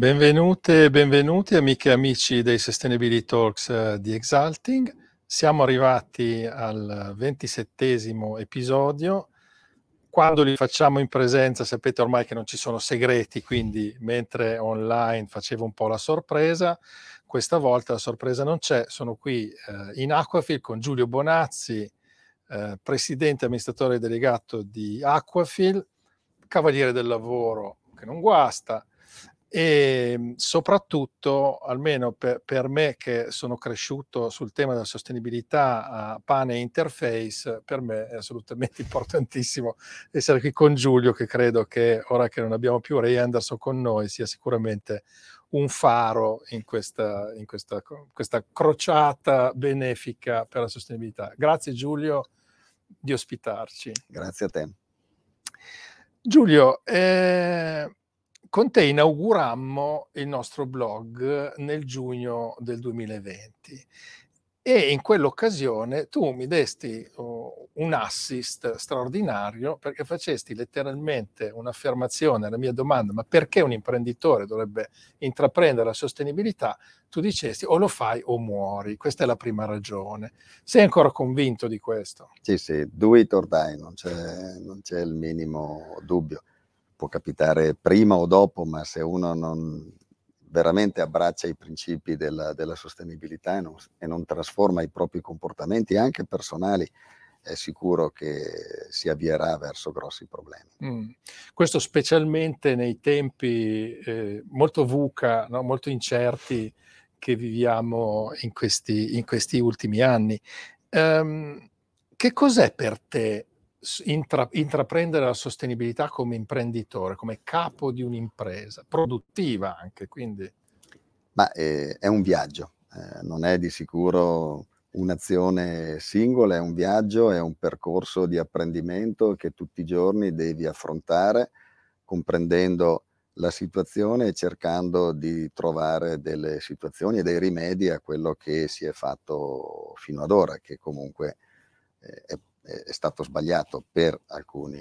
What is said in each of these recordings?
Benvenute e benvenuti amiche e amici dei Sustainability Talks uh, di Exalting. Siamo arrivati al ventisettesimo episodio. Quando li facciamo in presenza sapete ormai che non ci sono segreti, quindi mentre online facevo un po' la sorpresa, questa volta la sorpresa non c'è. Sono qui uh, in Aquafil con Giulio Bonazzi, uh, presidente amministratore delegato di Aquafil, cavaliere del lavoro che non guasta, e ehm, soprattutto, almeno per, per, me che sono cresciuto sul tema della sostenibilità a pane e interface, per me è assolutamente importantissimo essere qui con Giulio, che credo che ora che non abbiamo più Ray Anderson con noi sia sicuramente un faro in questa, in questa, questa crociata benefica per la sostenibilità. Grazie Giulio di ospitarci. Grazie a te. Giulio, eh, con te inaugurammo il nostro blog nel giugno del 2020 e in quell'occasione tu mi desti uh, un assist straordinario perché facesti letteralmente un'affermazione alla mia domanda ma perché un imprenditore dovrebbe intraprendere la sostenibilità? Tu dicesti o lo fai o muori. Questa è la prima ragione. Sei ancora convinto di questo? Sì sì, do it or die non c'è, non c'è il minimo dubbio può capitare prima o dopo, ma se uno non veramente abbraccia i principi della, della sostenibilità e non, e non, trasforma i propri comportamenti anche personali, è sicuro che si avvierà verso grossi problemi. Mm. Questo specialmente nei tempi eh, molto VUCA, no? molto incerti che viviamo in questi, in questi ultimi anni. Um, che cos'è per te intra, intraprendere la sostenibilità come imprenditore, come capo di un'impresa, produttiva anche, quindi... Ma eh, è un viaggio, eh, non è di sicuro un'azione singola, è un viaggio, è un percorso di apprendimento che tutti i giorni devi affrontare comprendendo la situazione e cercando di trovare delle situazioni e dei rimedi a quello che si è fatto fino ad ora, che comunque eh, è è stato sbagliato per alcuni,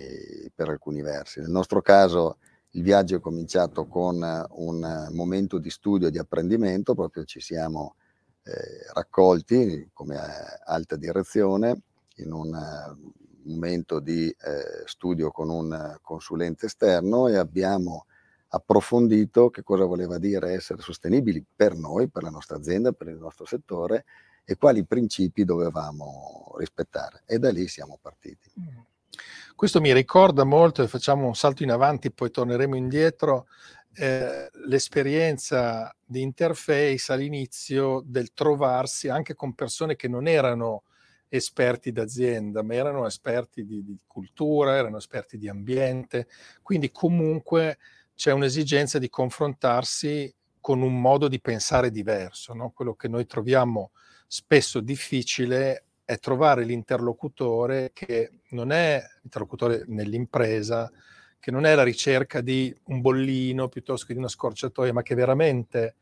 per alcuni versi. Nel nostro caso il viaggio è cominciato con un momento di studio e di apprendimento, proprio ci siamo eh, raccolti come eh, alta direzione in un momento di eh, studio con un consulente esterno e abbiamo approfondito che cosa voleva dire essere sostenibili per noi, per la nostra azienda, per il nostro settore e quali principi dovevamo rispettare. E da lì siamo partiti. Mm. Questo mi ricorda molto, e facciamo un salto in avanti, poi torneremo indietro, eh, l'esperienza di interface all'inizio del trovarsi anche con persone che non erano esperti d'azienda, ma erano esperti di, di cultura, erano esperti di ambiente, quindi comunque c'è un'esigenza di confrontarsi con un modo di pensare diverso, no? quello che noi troviamo spesso difficile è trovare l'interlocutore che non è l'interlocutore nell'impresa, che non è la ricerca di un bollino piuttosto che di una scorciatoia, ma che veramente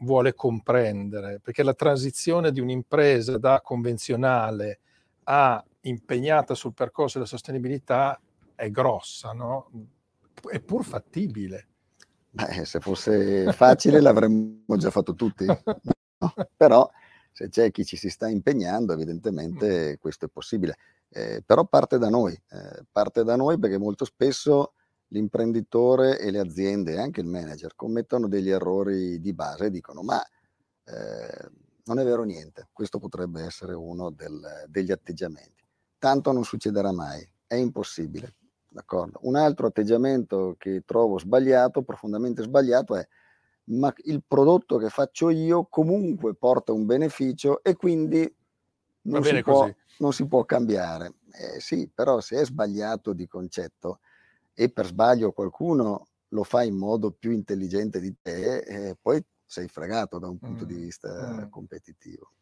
vuole comprendere, perché la transizione di un'impresa da convenzionale a impegnata sul percorso della sostenibilità è grossa, no? È pur fattibile. Beh, se fosse facile l'avremmo già fatto tutti, no? però se c'è chi ci si sta impegnando, evidentemente questo è possibile. Eh, però parte da noi, eh, parte da noi perché molto spesso l'imprenditore e le aziende e anche il manager commettono degli errori di base e dicono ma eh, non è vero niente, questo potrebbe essere uno del, degli atteggiamenti. Tanto non succederà mai, è impossibile. D'accordo? Un altro atteggiamento che trovo sbagliato, profondamente sbagliato, è ma il prodotto che faccio io comunque porta un beneficio e quindi non, si può, non si, può, cambiare. Eh, sì, però se è sbagliato di concetto e per sbaglio qualcuno lo fa in modo più intelligente di te, eh, poi sei fregato da un punto mm. di vista mm. competitivo.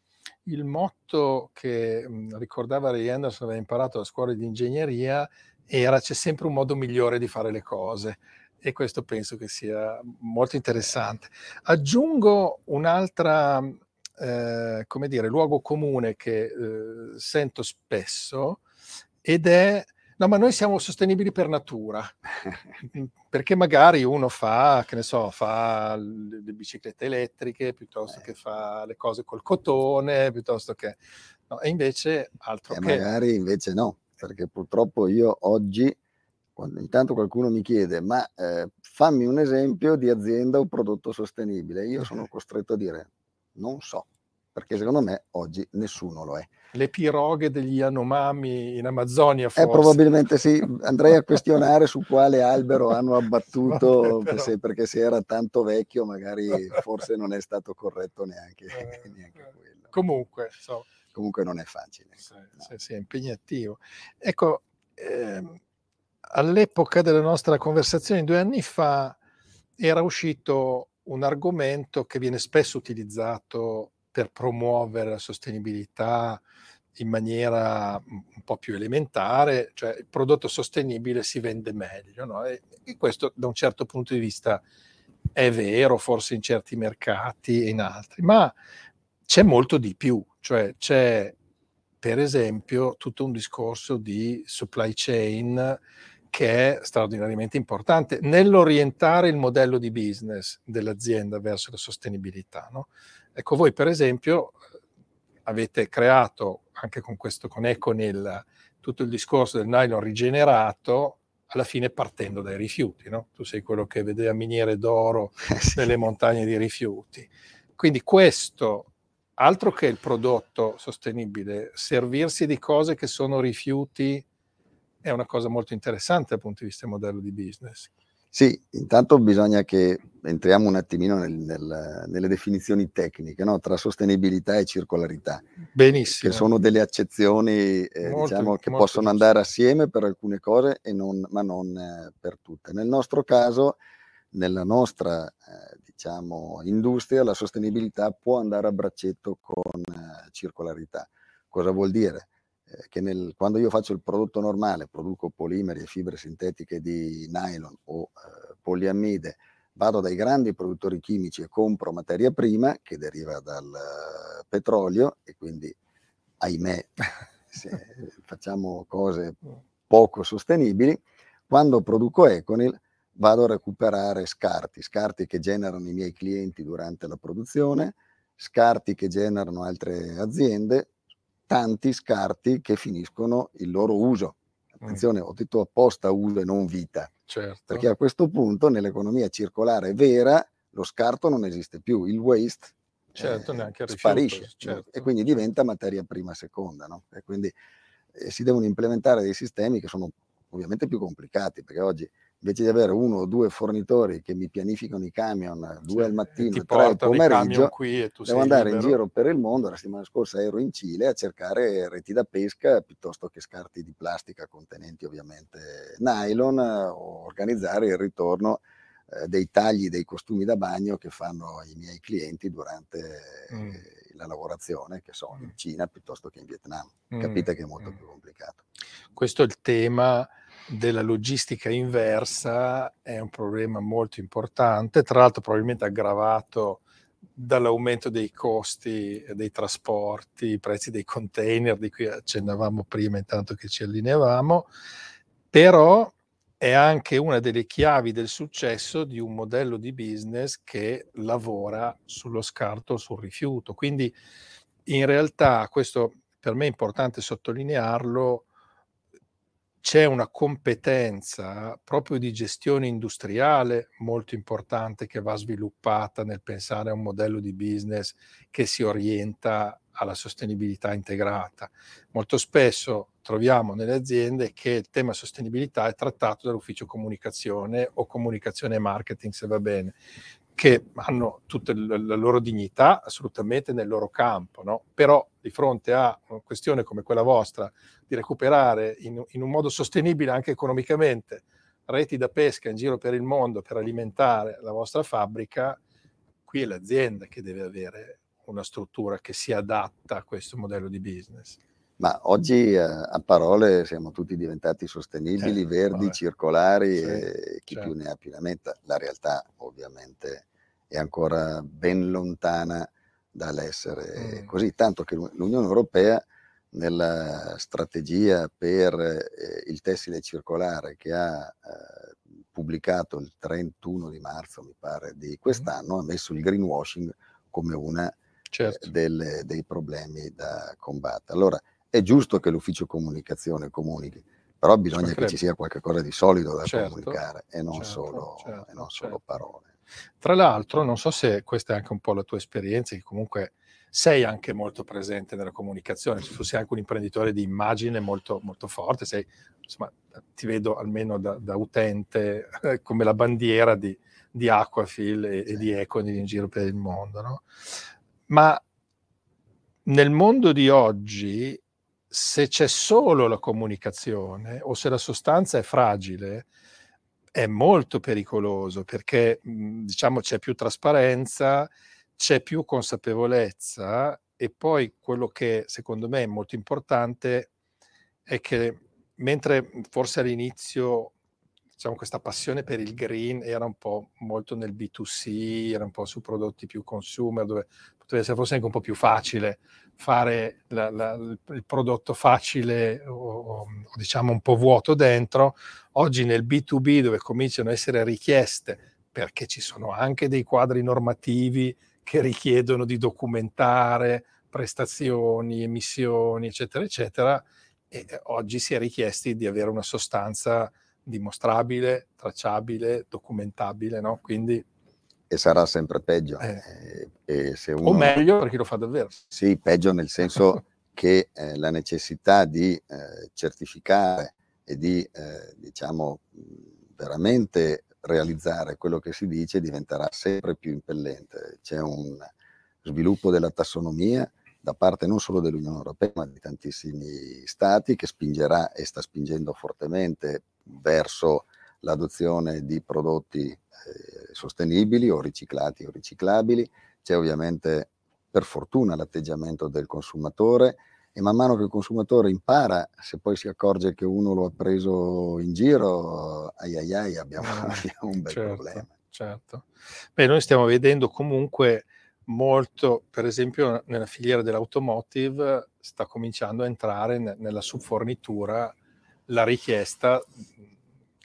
Il motto che mh, ricordava Ray Anderson aveva imparato a scuola di ingegneria era c'è sempre un modo migliore di fare le cose e questo penso che sia molto interessante. Aggiungo un'altra, eh, come dire, luogo comune che eh, sento spesso ed è No, ma noi siamo sostenibili per natura, perché magari uno fa, che ne so, fa le biciclette elettriche, piuttosto eh. che fa le cose col cotone, piuttosto che... No, e invece altro e che... magari invece no, perché purtroppo io oggi, quando intanto qualcuno mi chiede, ma eh, fammi un esempio di azienda o prodotto sostenibile, io sono costretto a dire, non so, perché secondo me oggi nessuno lo è le piroghe degli Yanomami in Amazzonia. Eh, probabilmente sì, andrei a questionare su quale albero hanno abbattuto, Vabbè, se, perché se era tanto vecchio magari forse non è stato corretto neanche, eh, neanche quello. Comunque, so. comunque non è facile. Sì, no. sì, sì è impegnativo. Ecco, ehm, all'epoca della nostra conversazione, due anni fa, era uscito un argomento che viene spesso utilizzato per promuovere la sostenibilità in maniera un po' più elementare, cioè il prodotto sostenibile si vende meglio. No? E, e, questo da un certo punto di vista è vero, forse in certi mercati e in altri, ma c'è molto di più, cioè c'è per esempio tutto un discorso di supply chain che è straordinariamente importante nell'orientare il modello di business dell'azienda verso la sostenibilità. No? Ecco, voi per esempio avete creato anche con questo, con Econil, tutto il discorso del nylon rigenerato, alla fine partendo dai rifiuti, no? Tu sei quello che vedeva miniere d'oro eh nelle montagne di rifiuti. Quindi questo, altro che il prodotto sostenibile, servirsi di cose che sono rifiuti è una cosa molto interessante dal punto di vista del modello di business. Sì, intanto bisogna che entriamo un attimino nel, nel, nelle definizioni tecniche no? tra sostenibilità e circolarità. Benissimo. Che sono delle accezioni eh, molto, diciamo, che possono andare assieme per alcune cose, non, ma non eh, per tutte. Nel nostro caso, nella nostra eh, diciamo, industria, la sostenibilità può andare a braccetto con eh, circolarità. Cosa vuol dire? Eh, che nel, quando io faccio il prodotto normale, produco polimeri e fibre sintetiche di nylon o eh, poliammide, vado dai grandi produttori chimici e compro materia prima che deriva dal uh, petrolio e quindi, ahimè, facciamo cose poco sostenibili, quando produco Econil vado a recuperare scarti, scarti che generano i miei clienti durante la produzione, scarti che generano altre aziende, tanti scarti che finiscono il loro uso. Attenzione, mm. ho detto apposta uso e non vita, certo. perché a questo punto nell'economia circolare vera lo scarto non esiste più, il waste certo, eh, sparisce certo. e quindi diventa materia prima seconda. No? E quindi eh, si devono implementare dei sistemi che sono ovviamente più complicati, perché oggi invece di avere uno o due fornitori che mi pianificano i camion due al mattino e tre al pomeriggio, devo andare libero. in giro per il mondo. La settimana scorsa ero in Cile a cercare reti da pesca piuttosto che scarti di plastica contenenti ovviamente nylon o organizzare il ritorno eh, dei tagli dei costumi da bagno che fanno i miei clienti durante mm. la lavorazione, che sono in mm. Cina piuttosto che in Vietnam. Mm. Capite che è molto mm. più complicato. Questo è il tema della logistica inversa è un problema molto importante, tra l'altro probabilmente aggravato dall'aumento dei costi dei trasporti, i prezzi dei container di cui accennavamo prima intanto che ci allineavamo, però è anche una delle chiavi del successo di un modello di business che lavora sullo scarto, sul rifiuto. Quindi in realtà questo per me è importante sottolinearlo, c'è una competenza proprio di gestione industriale molto importante che va sviluppata nel pensare a un modello di business che si orienta alla sostenibilità integrata. Molto spesso troviamo nelle aziende che il tema sostenibilità è trattato dall'ufficio comunicazione o comunicazione e marketing, se va bene che hanno tutta la loro dignità assolutamente nel loro campo, no? però di fronte a una questione come quella vostra di recuperare in, in, un modo sostenibile anche economicamente reti da pesca in giro per il mondo per alimentare la vostra fabbrica, qui è l'azienda che deve avere una struttura che si adatta a questo modello di business. Ma oggi eh, a parole siamo tutti diventati sostenibili, eh, verdi, vabbè. circolari sì, e chi certo. più ne ha più ne metta. La realtà ovviamente è ancora ben lontana dall'essere mm. così, tanto che l'Unione Europea nella strategia per eh, il tessile circolare che ha eh, pubblicato il 31 di marzo, mi pare, di quest'anno, ha messo il greenwashing come una certo. delle, dei problemi da combattere. Allora, è giusto che l'ufficio comunicazione comunichi, però bisogna che ci sia qualcosa di solido da certo, comunicare e non, certo, solo, certo, e non solo certo. parole. Tra l'altro, non so se questa è anche un po' la tua esperienza, che comunque sei anche molto presente nella comunicazione, tu sei anche un imprenditore di immagine molto, molto forte, sei, insomma, ti vedo almeno da, da utente eh, come la bandiera di, di Aquafil e, e, di Econi in giro per il mondo. No? Ma nel mondo di oggi, se c'è solo la comunicazione o se la sostanza è fragile, è molto pericoloso perché diciamo c'è più trasparenza, c'è più consapevolezza e poi quello che secondo me è molto importante è che mentre forse all'inizio diciamo, questa passione per il green era un po' molto nel B2C, era un po' su prodotti più consumer, dove poteva essere forse anche un po' più facile fare la, la, il prodotto facile o, o, diciamo un po' vuoto dentro. Oggi nel B2B dove cominciano a essere richieste, perché ci sono anche dei quadri normativi che richiedono di documentare prestazioni, emissioni, eccetera, eccetera, e oggi si è richiesti di avere una sostanza dimostrabile, tracciabile, documentabile, no? Quindi... E sarà sempre peggio. Eh. E, e uno... O meglio per chi lo fa davvero. Sì, peggio nel senso che eh, la necessità di eh, certificare e di, eh, diciamo, veramente realizzare quello che si dice diventerà sempre più impellente. C'è un sviluppo della tassonomia da parte non solo dell'Unione Europea, ma di tantissimi stati che spingerà e sta spingendo fortemente verso l'adozione di prodotti eh, sostenibili o riciclati o riciclabili. C'è ovviamente per fortuna l'atteggiamento del consumatore e man mano che il consumatore impara, se poi si accorge che uno lo ha preso in giro, ai ai ai abbiamo, ah, abbiamo un bel certo, problema. Certo. Beh, noi stiamo vedendo comunque molto, per esempio nella filiera dell'automotive sta cominciando a entrare ne, nella subfornitura la richiesta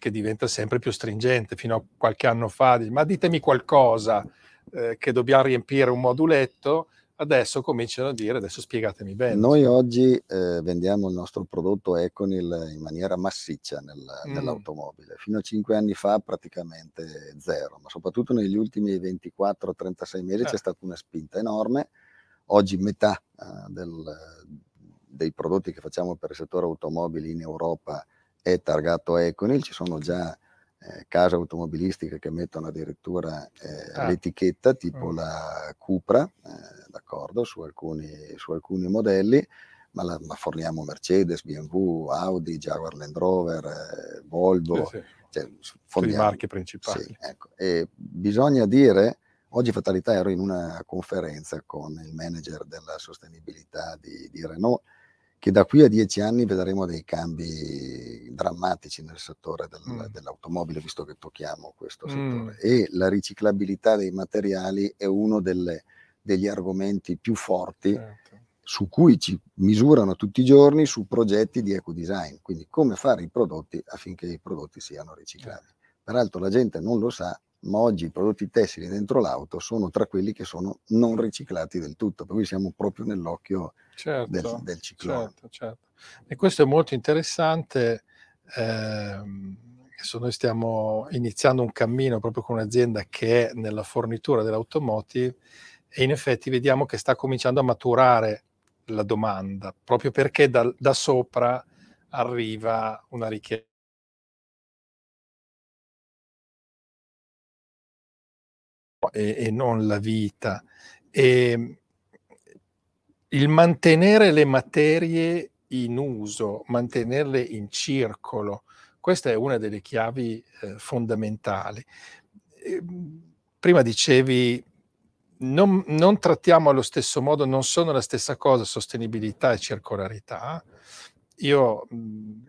che diventa sempre più stringente. Fino a qualche anno fa, ma ditemi qualcosa eh, che dobbiamo riempire un moduletto, adesso cominciano a dire, adesso spiegatemi bene. Noi oggi eh, vendiamo il nostro prodotto Econil in maniera massiccia nel, mm. nell'automobile, fino a cinque anni fa praticamente zero, ma soprattutto negli ultimi 24-36 mesi eh. c'è stata una spinta enorme, oggi metà eh, del, dei prodotti che facciamo per il settore automobili in Europa è targato Econil, ci sono già eh, case automobilistiche che mettono addirittura eh, ah. l'etichetta tipo mm. la Cupra, eh, d'accordo, su alcuni, su alcuni modelli, ma, la, ma, forniamo Mercedes, BMW, Audi, Jaguar Land Rover, eh, Volvo, sì, sì. Cioè, forniamo, marche principali. Sì, ecco. E bisogna dire, oggi fatalità ero in una conferenza con il manager della sostenibilità di, di Renault, che da qui a dieci anni vedremo dei cambi drammatici nel settore del, mm. dell'automobile, visto che tocchiamo questo mm. settore. E la riciclabilità dei materiali è uno delle, degli argomenti più forti certo. su cui ci misurano tutti i giorni su progetti di ecodesign, quindi come fare i prodotti affinché i prodotti siano riciclabili. Certo. Peraltro la gente non lo sa, ma oggi i prodotti tessili dentro l'auto sono tra quelli che sono non riciclati del tutto, per cui siamo proprio nell'occhio certo, del, del ciclone. Certo, certo. E questo è molto interessante. Ehm, noi stiamo iniziando un cammino proprio con un'azienda che è nella fornitura dell'automotive e in effetti vediamo che sta cominciando a maturare la domanda, proprio perché da, da sopra arriva una richiesta e, e non la vita. E ehm, il mantenere le materie in uso, mantenerle in circolo, questa è una delle chiavi eh, fondamentali. Eh, prima dicevi, non, non, trattiamo allo stesso modo, non sono la stessa cosa sostenibilità e circolarità, io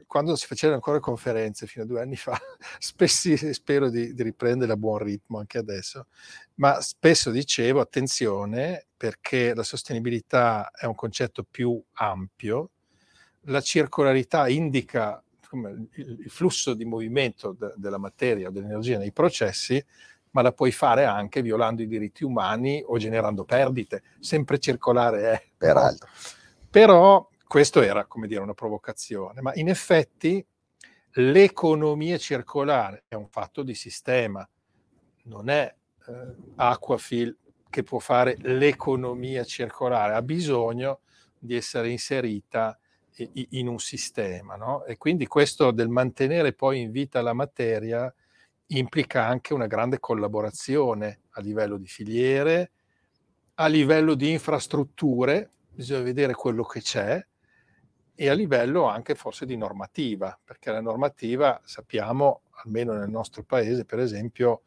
quando si facevano ancora conferenze fino a due anni fa, spesso spero di, di, riprendere a buon ritmo anche adesso, ma spesso dicevo attenzione perché la sostenibilità è un concetto più ampio la circolarità indica il flusso di movimento de, della materia o dell'energia nei processi, ma la puoi fare anche violando i diritti umani o generando perdite. Sempre circolare è. Peraltro. Però questo era, come dire, una provocazione, ma in effetti l'economia circolare è un fatto di sistema, non è eh, Aquafil che può fare l'economia circolare, ha bisogno di essere inserita in un sistema. No? E quindi questo del mantenere poi in vita la materia implica anche una grande collaborazione a livello di filiere, a livello di infrastrutture, bisogna vedere quello che c'è, e a livello anche forse di normativa, perché la normativa sappiamo, almeno nel nostro paese per esempio,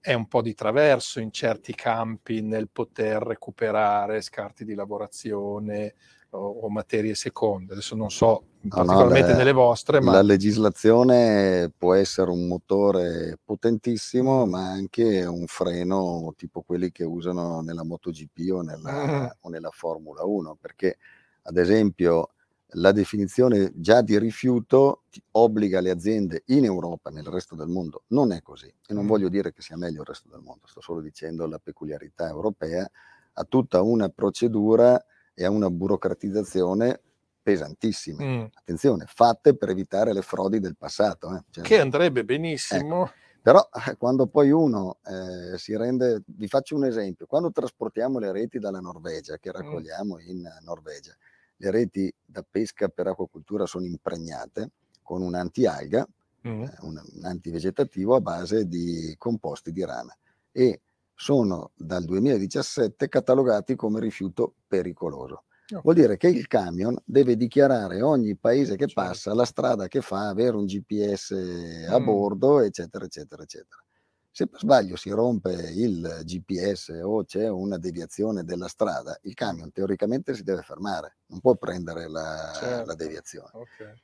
è un po' di traverso in certi campi nel poter recuperare scarti di lavorazione o, o materie seconde. Adesso non so particolarmente no, nelle vostre, ma... La legislazione può essere un motore potentissimo, ma anche un freno tipo quelli che usano nella MotoGP o nella, mm. o nella Formula 1, perché ad esempio la definizione già di rifiuto obbliga le aziende in Europa nel resto del mondo. Non è così. E non mm. voglio dire che sia meglio il resto del mondo, sto solo dicendo la peculiarità europea, ha tutta una procedura e a una burocratizzazione pesantissime. Mm. Attenzione, fatte per evitare le frodi del passato. Eh. Cioè, che andrebbe benissimo. Ecco. Però eh, quando poi uno eh, si rende, vi faccio un esempio, quando trasportiamo le reti dalla Norvegia, che mm. raccogliamo mm. in Norvegia, le reti da pesca per acquacultura sono impregnate con un anti-alga, mm. eh, un, un antivegetativo a base di composti di rana e sono dal 2017 catalogati come rifiuto pericoloso. Vuol dire che il camion deve dichiarare ogni paese che certo. passa, la strada che fa, avere un GPS a mm. bordo, eccetera, eccetera, eccetera. Se per sbaglio si rompe il GPS o c'è una deviazione della strada, il camion teoricamente si deve fermare, non può prendere la, certo. la deviazione. Okay.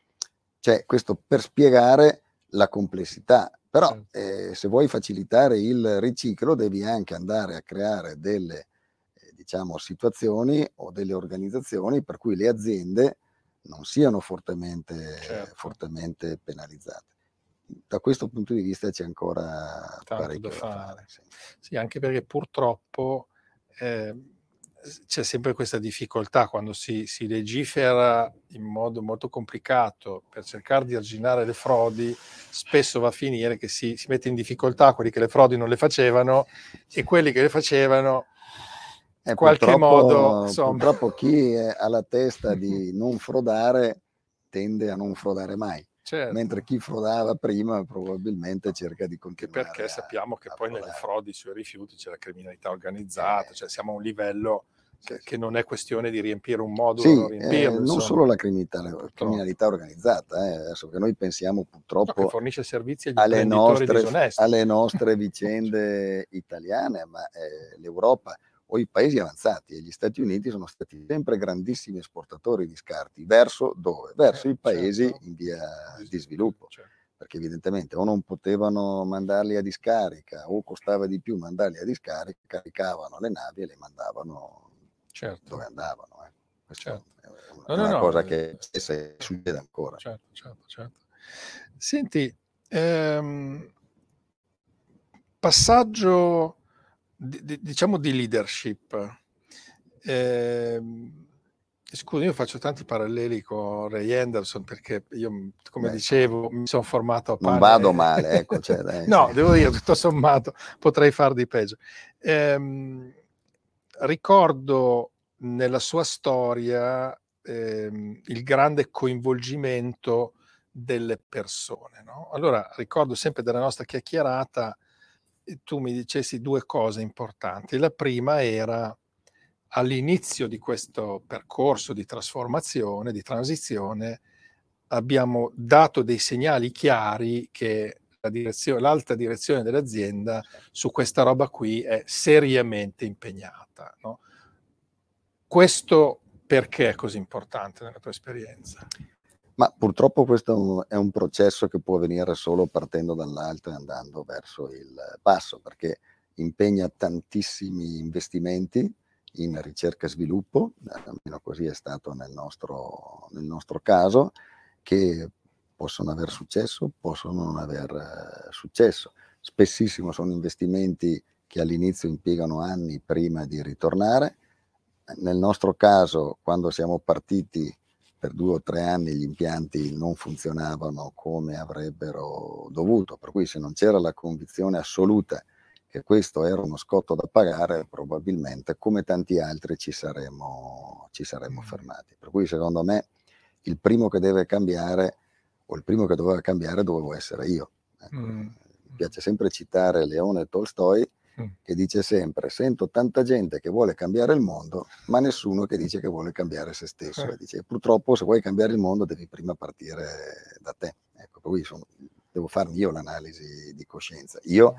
Cioè, questo per spiegare la complessità, però certo. eh, se vuoi facilitare il riciclo devi anche andare a creare delle eh, diciamo, situazioni o delle organizzazioni per cui le aziende non siano fortemente, certo. fortemente penalizzate da questo punto di vista c'è ancora Tanto parecchio da fare. Da fare sì. sì. anche perché purtroppo eh, c'è sempre questa difficoltà quando si, si, legifera in modo molto complicato per cercare di arginare le frodi, spesso va a finire che si, si mette in difficoltà quelli che le frodi non le facevano e quelli che le facevano in qualche modo... Insomma. Purtroppo chi ha la testa di non frodare tende a non frodare mai. Certo. Mentre chi frodava prima probabilmente cerca di continuare. Perché a, sappiamo che poi frodare. nelle frodi sui rifiuti c'è la criminalità organizzata, eh, cioè siamo a un livello che, che, non è questione di riempire un modulo. Sì, eh, non solo la criminalità, la criminalità organizzata, eh, adesso che noi pensiamo purtroppo no, fornisce servizi agli alle nostre, alle nostre vicende italiane, ma eh, l'Europa o i paesi avanzati e gli Stati Uniti sono stati sempre grandissimi esportatori di scarti verso dove? Verso eh, i paesi certo. in via di sviluppo. Certo. Perché evidentemente o non potevano mandarli a discarica o costava di più mandarli a discarica, caricavano le navi e le mandavano certo. dove andavano. Eh. Questa certo. è una, no, no, cosa no, che eh, succede ancora. Certo, certo, certo. Senti, ehm, passaggio di, diciamo di leadership. Eh, scusa, io faccio tanti paralleli con Ray Anderson perché io, come Beh, dicevo, mi sono formato a pane. Non vado male, ecco. Cioè, no, devo dire, tutto sommato, potrei far di peggio. Eh, ricordo nella sua storia eh, il grande coinvolgimento delle persone. No? Allora, ricordo sempre della nostra chiacchierata tu mi dicessi due cose importanti. La prima era all'inizio di questo percorso di trasformazione, di transizione, abbiamo dato dei segnali chiari che la direzione, l'alta direzione dell'azienda su questa roba qui è seriamente impegnata. No? Questo perché è così importante nella tua esperienza? Ma purtroppo questo è un processo che può avvenire solo partendo dall'alto e andando verso il basso, perché impegna tantissimi investimenti in ricerca e sviluppo, almeno così è stato nel nostro, nel nostro caso, che possono aver successo, possono non aver eh, successo. Spessissimo sono investimenti che all'inizio impiegano anni prima di ritornare. Nel nostro caso, quando siamo partiti per due o tre anni gli impianti non funzionavano come avrebbero dovuto, per cui se non c'era la convinzione assoluta che questo era uno scotto da pagare, probabilmente come tanti altri ci saremmo, ci saremmo fermati. Per cui secondo me il primo che deve cambiare, o il primo che doveva cambiare, dovevo essere io. Ecco. Mm. Mi piace sempre citare Leone Tolstoi, mm. Che dice sempre: Sento tanta gente che vuole cambiare il mondo, ma nessuno che dice che vuole cambiare se stesso. Eh. Dice, purtroppo, se vuoi cambiare il mondo, devi prima partire da te. Ecco, cui sono, devo farmi io l'analisi di coscienza. Io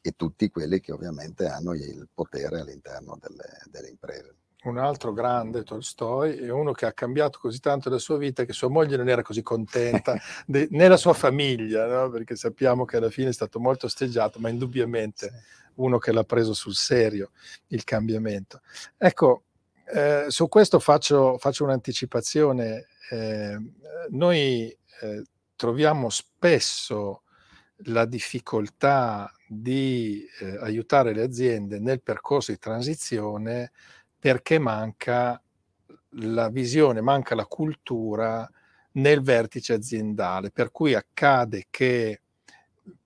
e tutti quelli che ovviamente hanno il potere all'interno delle, delle imprese un altro grande Tolstoi è uno che ha cambiato così tanto la sua vita che sua moglie non era così contenta, de, né la sua famiglia, no? perché sappiamo che alla fine è stato molto osteggiato, ma indubbiamente uno che l'ha preso sul serio il cambiamento. Ecco, eh, su questo faccio, faccio un'anticipazione. Eh, noi eh, troviamo spesso la difficoltà di eh, aiutare le aziende nel percorso di transizione perché manca la visione, manca la cultura nel vertice aziendale, per cui accade che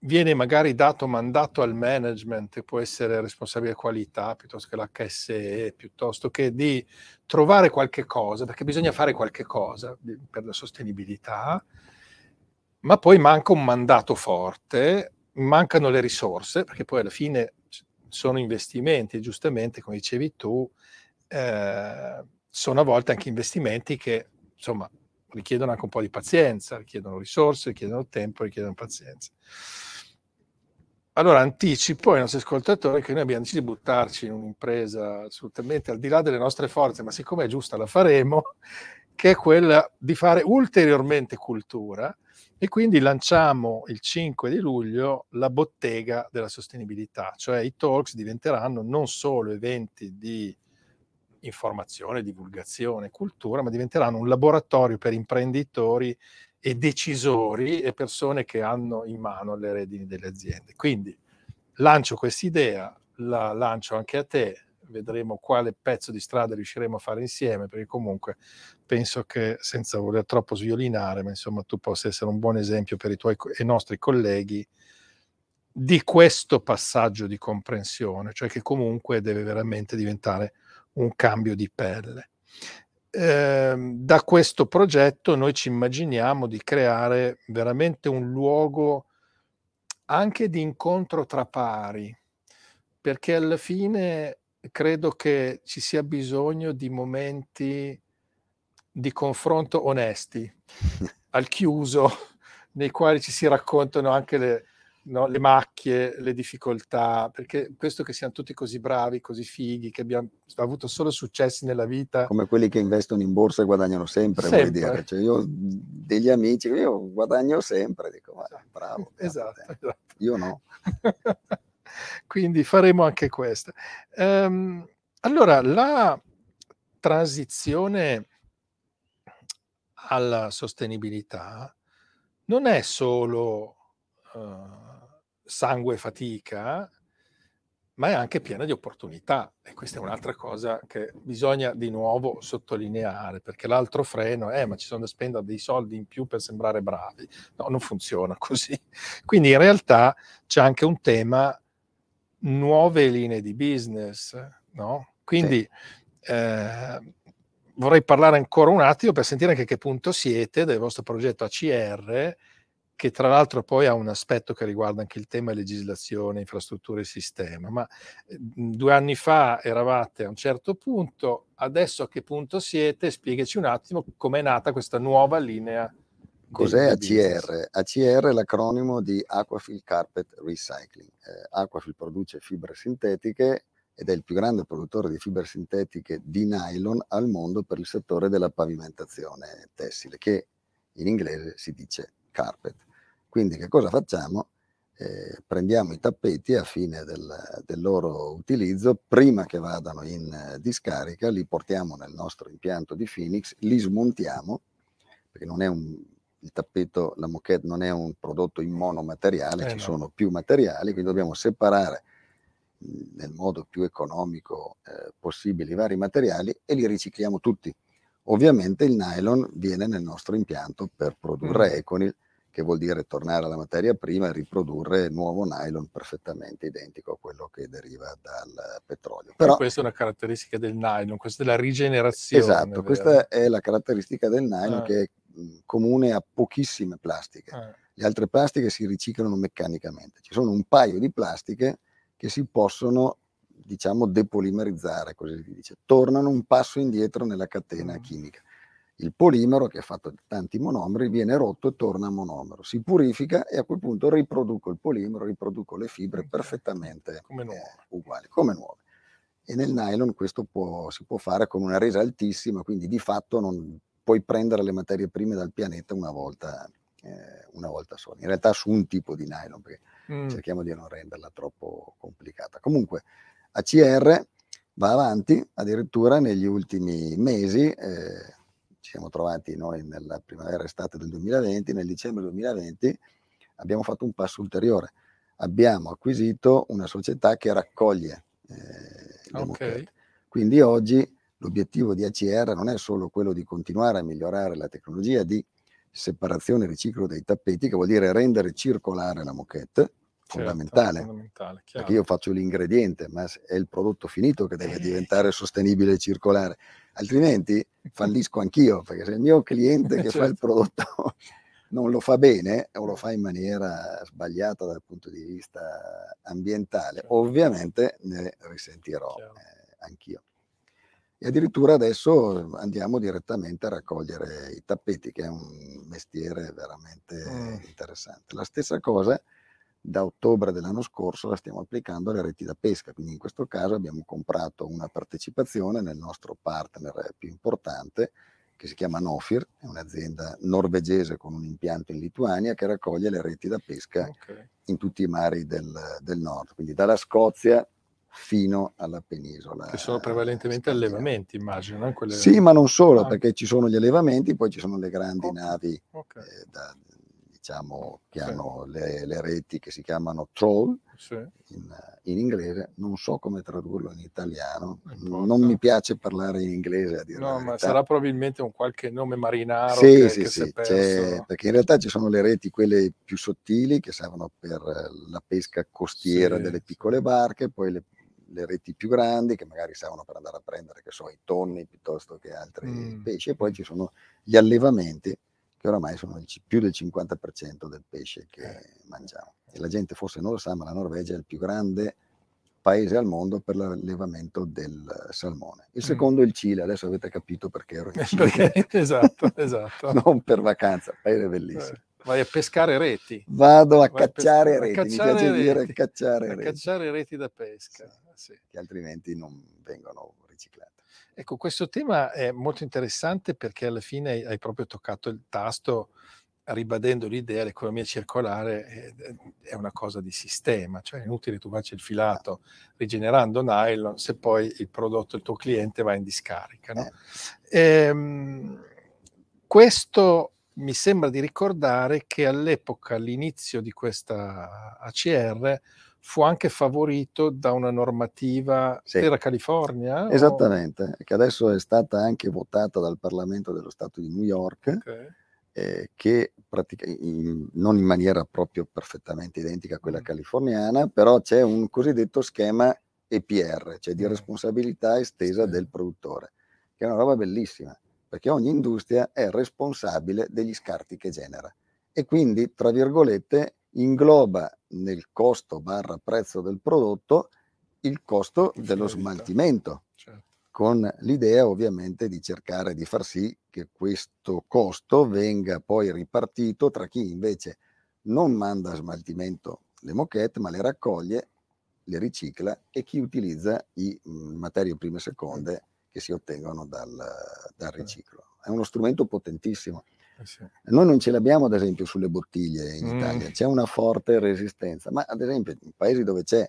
viene magari dato mandato al management, può essere responsabile qualità piuttosto che l'HSE, piuttosto che di trovare qualche cosa, perché bisogna fare qualche cosa per la sostenibilità, ma poi manca un mandato forte, mancano le risorse, perché poi alla fine sono investimenti, giustamente, come dicevi tu, eh, sono a volte anche investimenti che insomma richiedono anche un po' di pazienza, richiedono risorse, richiedono tempo, richiedono pazienza. Allora anticipo ai nostri ascoltatori che noi abbiamo deciso di buttarci in un'impresa assolutamente al di là delle nostre forze, ma siccome è giusta la faremo, che è quella di fare ulteriormente cultura e quindi lanciamo il 5 di luglio la bottega della sostenibilità, cioè i talks diventeranno non solo eventi di informazione, divulgazione, cultura, ma diventeranno un laboratorio per imprenditori e decisori e persone che hanno in mano le redini delle aziende. Quindi lancio questa idea, la lancio anche a te, vedremo quale pezzo di strada riusciremo a fare insieme, perché comunque penso che senza voler troppo sviolinare, ma insomma tu possa essere un buon esempio per i tuoi e i nostri colleghi di questo passaggio di comprensione, cioè che comunque deve veramente diventare un cambio di pelle. Eh, da questo progetto noi ci immaginiamo di creare veramente un luogo anche di incontro tra pari, perché alla fine credo che ci sia bisogno di momenti di confronto onesti, al chiuso, nei quali ci si raccontano anche le, no, le macchie, le difficoltà, perché questo che siamo tutti così bravi, così fighi, che abbiamo avuto solo successi nella vita. Come quelli che investono in borsa e guadagnano sempre, sempre. vuoi dire. Cioè io degli amici, io guadagno sempre, dico, ma esatto. bravo. Esatto, esatto. Io no. Quindi faremo anche questa. Um, allora, la transizione alla sostenibilità non è solo uh, sangue e fatica, ma è anche piena di opportunità. E questa è un'altra cosa che bisogna di nuovo sottolineare, perché l'altro freno è, ma ci sono da spendere dei soldi in più per sembrare bravi. No, non funziona così. Quindi in realtà c'è anche un tema nuove linee di business, no? Quindi sì. eh, vorrei parlare ancora un attimo per sentire anche a che punto siete del vostro progetto ACR che tra l'altro poi ha un aspetto che riguarda anche il tema legislazione, infrastrutture e sistema, ma mhmm, due anni fa eravate a un certo punto, adesso a che punto siete? Spiegaci un attimo com'è nata questa nuova linea. Cos'è ACR? ACR è l'acronimo di Aquafil Carpet Recycling. Eh, Aquafil produce fibre sintetiche ed è il più grande produttore di fibre sintetiche di nylon al mondo per il settore della pavimentazione tessile, che in inglese si dice carpet. Quindi che cosa facciamo? eh, prendiamo i tappeti a fine del, del, loro utilizzo, prima che vadano in eh, discarica, li portiamo nel nostro impianto di Phoenix, li smontiamo, perché non è un, il tappeto, la moquette non è un prodotto in monomateriale, eh ci no. sono più materiali, quindi dobbiamo separare nel modo più economico eh, possibile i vari materiali e li ricicliamo tutti. Ovviamente il nylon viene nel nostro impianto per produrre mm. Econil che vuol dire tornare alla materia prima e riprodurre nuovo nylon perfettamente identico a quello che deriva dal petrolio. Però, questa è una caratteristica del nylon, questa è la rigenerazione. Esatto, vero? questa è la caratteristica del nylon ah. che è comune a pochissime plastiche. Ah. Le altre plastiche si riciclano meccanicamente. Ci sono un paio di plastiche che si possono diciamo depolimerizzare, così si dice, tornano un passo indietro nella catena mm. chimica il polimero, che è fatto di tanti monomeri, viene rotto e torna a monomero. Si purifica e a quel punto riproduco il polimero, riproduco le fibre perfettamente come eh, uguali, come nuove. E nel nylon questo può, si può fare con una resa altissima, quindi di fatto non puoi prendere le materie prime dal pianeta una volta, eh, una volta sola. In realtà su un tipo di nylon, perché mm. cerchiamo di non renderla troppo complicata. Comunque, ACR va avanti, addirittura negli ultimi mesi. Eh, siamo trovati noi nella primavera estate del 2020, nel dicembre 2020 abbiamo fatto un passo ulteriore. Abbiamo acquisito una società che raccoglie eh, le okay. Quindi oggi l'obiettivo di ACR non è solo quello di continuare a migliorare la tecnologia di separazione e riciclo dei tappeti, che vuol dire rendere circolare la moquette, certo, fondamentale, fondamentale perché io faccio l'ingrediente, ma è il prodotto finito che deve eh, diventare sostenibile e circolare altrimenti fallisco anch'io, perché se il mio cliente che certo. fa il certo. prodotto non lo fa bene o lo fa in maniera sbagliata dal punto di vista ambientale, certo. ovviamente ne risentirò eh, anch'io. E addirittura adesso andiamo direttamente a raccogliere i tappeti, che è un mestiere veramente mm. interessante. La stessa cosa da ottobre dell'anno scorso la stiamo applicando alle reti da pesca, quindi in questo caso abbiamo comprato una partecipazione nel nostro partner più importante che si chiama Nofir, è un'azienda norvegese con un impianto in Lituania che raccoglie le reti da pesca okay. in tutti i mari del, del, nord, quindi dalla Scozia fino alla penisola. Che sono prevalentemente allevamenti, immagino. Quelle... Sì, ma non solo, ah. perché ci sono gli allevamenti, poi ci sono le grandi okay. navi okay. Eh, da, diciamo, che sì. hanno le, le, reti che si chiamano troll sì. in, in, inglese, non so come tradurlo in italiano, non mi piace parlare in inglese a dire No, ma sarà probabilmente un qualche nome marinaro sì, che, sì, che sì, perché in realtà ci sono le reti, quelle più sottili, che servono per la pesca costiera delle piccole barche, poi le, le reti più grandi che magari servono per andare a prendere, che so, i tonni piuttosto che altri mm. pesci, e poi ci sono gli allevamenti che oramai sono più del 50% del pesce che eh. mangiamo. E la gente forse non lo sa, ma la Norvegia è il più grande paese al mondo per l'allevamento del salmone. Il mm. secondo mm. è il Cile, adesso avete capito perché ero in Cile. esatto, esatto. non per vacanza, paese bellissimo. Eh, vai a pescare reti. Vado a Vai cacciare a reti, cacciare mi piace reti. dire cacciare a reti. cacciare reti da pesca. Sì, sì. Che altrimenti non vengono riciclate. Ecco, questo tema è molto interessante perché alla fine hai proprio toccato il tasto ribadendo l'idea l'economia circolare è una cosa di sistema, cioè è inutile tu faccia il filato rigenerando nylon se poi il prodotto del tuo cliente va in discarica. No? Eh. Ehm, questo mi sembra di ricordare che all'epoca, all'inizio di questa ACR, fu anche favorito da una normativa sì. della California? Esattamente, o... che adesso è stata anche votata dal Parlamento dello Stato di New York, okay. eh, che pratica- in, non in maniera proprio perfettamente identica a quella mm. californiana, però c'è un cosiddetto schema EPR, cioè di mm. responsabilità estesa sì. del produttore, che è una roba bellissima, perché ogni industria è responsabile degli scarti che genera. E quindi, tra virgolette, ingloba nel costo barra prezzo del prodotto il costo dello smaltimento, certo. con l'idea ovviamente di cercare di far sì che questo costo venga poi ripartito tra chi invece non manda a smaltimento le moquette, ma le raccoglie, le ricicla e chi utilizza i mh, materie prime e seconde che si ottengono dal, dal riciclo. È uno strumento potentissimo sì. Noi non ce l'abbiamo ad esempio sulle bottiglie in mm. Italia, c'è una forte resistenza, ma ad esempio in paesi dove c'è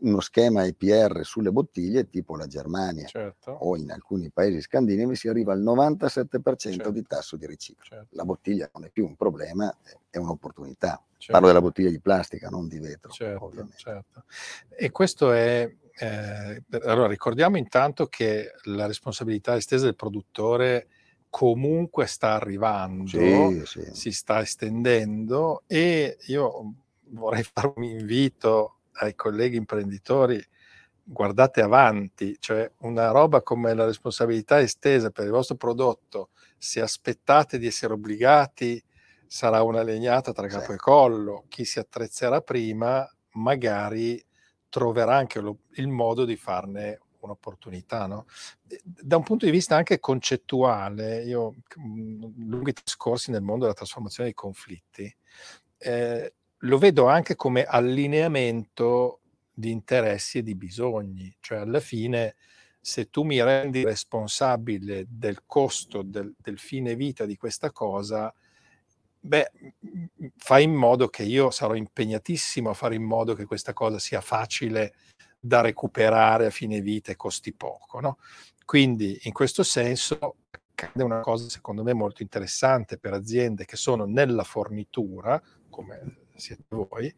uno schema EPR sulle bottiglie, tipo la Germania certo. o in alcuni paesi scandinavi, si arriva al 97% certo. di tasso di riciclo. Certo. La bottiglia non è più un problema, è un'opportunità. Certo. Parlo della bottiglia di plastica, non di vetro. Certo, certo. E questo è... Eh, allora, ricordiamo intanto che la responsabilità estesa del produttore comunque sta arrivando, sì, sì. si sta estendendo e io vorrei fare un invito ai colleghi imprenditori, guardate avanti, cioè una roba come la responsabilità estesa per il vostro prodotto, se aspettate di essere obbligati, sarà una legnata tra capo sì. e collo. Chi si attrezzerà prima magari troverà anche lo, il modo di farne un'opportunità. No? Da un punto di vista anche concettuale, io lunghi trascorsi nel mondo della trasformazione dei conflitti, eh, lo vedo anche come allineamento di interessi e di bisogni, cioè alla fine se tu mi rendi responsabile del costo del, del fine vita di questa cosa, beh, fai in modo che io sarò impegnatissimo a fare in modo che questa cosa sia facile da recuperare a fine vita e costi poco. No? Quindi in questo senso accade una cosa secondo me molto interessante per aziende che sono nella fornitura, come siete voi,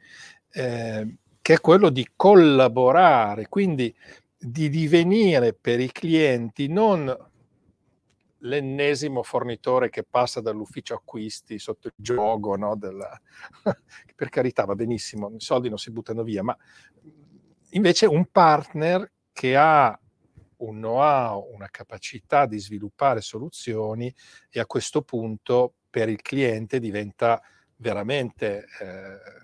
eh, che è quello di collaborare, quindi di divenire per i clienti non l'ennesimo fornitore che passa dall'ufficio acquisti sotto il gioco, no, della... per carità va benissimo, i soldi non si buttano via, ma invece un partner che ha un know-how, una capacità di sviluppare soluzioni e a questo punto per il cliente diventa veramente eh,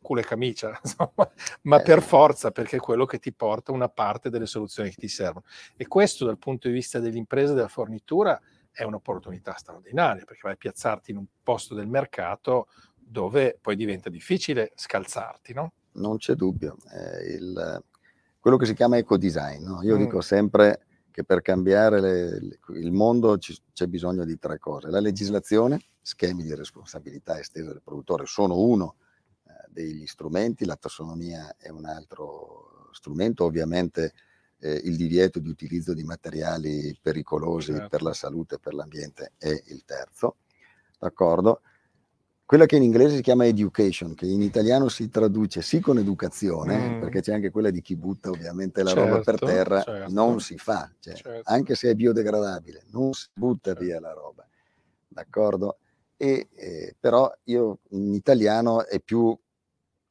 culo e camicia, insomma, ma eh, per forza perché è quello che ti porta una parte delle soluzioni che ti servono. E questo dal punto di vista dell'impresa e della fornitura è un'opportunità straordinaria perché vai a piazzarti in un posto del mercato dove poi diventa difficile scalzarti, no? Non c'è dubbio. Il, quello che si chiama ecodesign, no? Io mm. dico sempre che per cambiare le, le, il mondo ci, c'è bisogno di tre cose. La legislazione, schemi di responsabilità estesa del produttore sono uno eh, degli strumenti, la tassonomia è un altro strumento, ovviamente eh, il divieto di utilizzo di materiali pericolosi certo. per la salute e per l'ambiente è il terzo, d'accordo? Quella che in inglese si chiama education, che in italiano si traduce sì con educazione, mm. perché c'è anche quella di chi butta ovviamente la certo, roba per certo, terra, certo. non si fa, cioè, certo. anche se è biodegradabile, non si butta certo. via la roba, d'accordo? E, eh, però io in italiano è più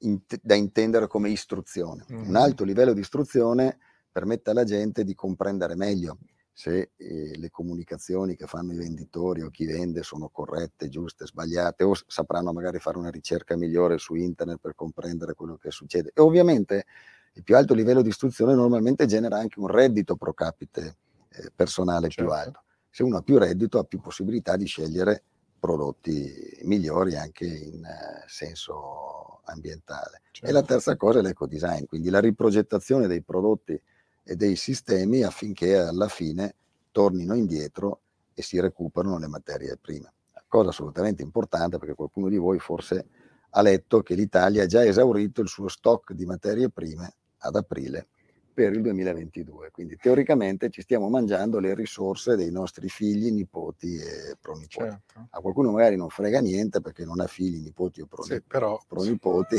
in, da intendere come istruzione. Mm. Un alto livello di istruzione permette alla gente di comprendere meglio se eh, le comunicazioni che fanno i venditori o chi vende sono corrette, giuste, sbagliate o sapranno magari fare una ricerca migliore su internet per comprendere quello che succede. E ovviamente il più alto livello di istruzione normalmente genera anche un reddito pro capite eh, personale certo. più alto. Se uno ha più reddito ha più possibilità di scegliere prodotti migliori anche in eh, senso ambientale. Certo. E la certo. terza cosa è l'ecodesign, quindi la riprogettazione dei prodotti e dei sistemi affinché alla fine tornino indietro e si recuperano le materie prime. Cosa assolutamente importante perché qualcuno di voi forse ha letto che l'Italia ha già esaurito il suo stock di materie prime ad aprile per il 2022. Quindi teoricamente ci stiamo mangiando le risorse dei nostri figli, nipoti e pronipoti. Certo. A qualcuno magari non frega niente perché non ha figli, nipoti o pronipoti, sì, però... pronipoti,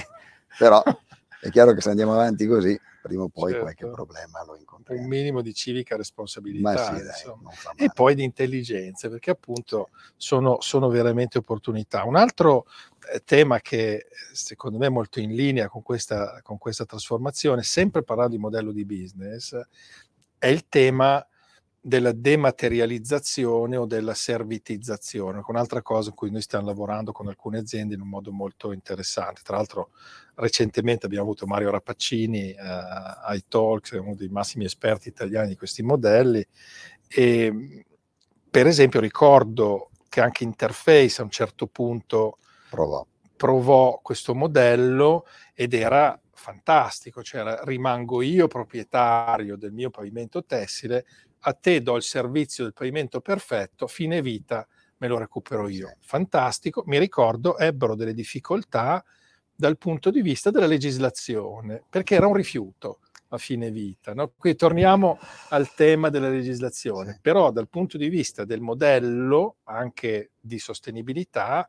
però è chiaro che se andiamo avanti così, prima o poi certo. qualche problema lo incontriamo. Un minimo di civica responsabilità sì, dai, e poi di intelligenza, perché appunto sono, sono veramente opportunità. Un altro eh, tema che secondo me è molto in linea con questa, con questa trasformazione, sempre parlando di modello di business, è il tema della dematerializzazione o della servitizzazione, che è un'altra cosa in cui noi stiamo lavorando con alcune aziende in un modo molto interessante. Tra l'altro recentemente abbiamo avuto Mario Rapaccini eh, ai Talks, uno dei massimi esperti italiani di questi modelli e per esempio ricordo che anche Interface a un certo punto provò, provò questo modello ed era fantastico, cioè rimango io proprietario del mio pavimento tessile, a te do il servizio del pavimento perfetto, fine vita, me lo recupero io. Fantastico, mi ricordo, ebbero delle difficoltà dal punto di vista della legislazione, perché era un rifiuto a fine vita. No? Qui torniamo al tema della legislazione, sì. però dal punto di vista del modello anche di sostenibilità,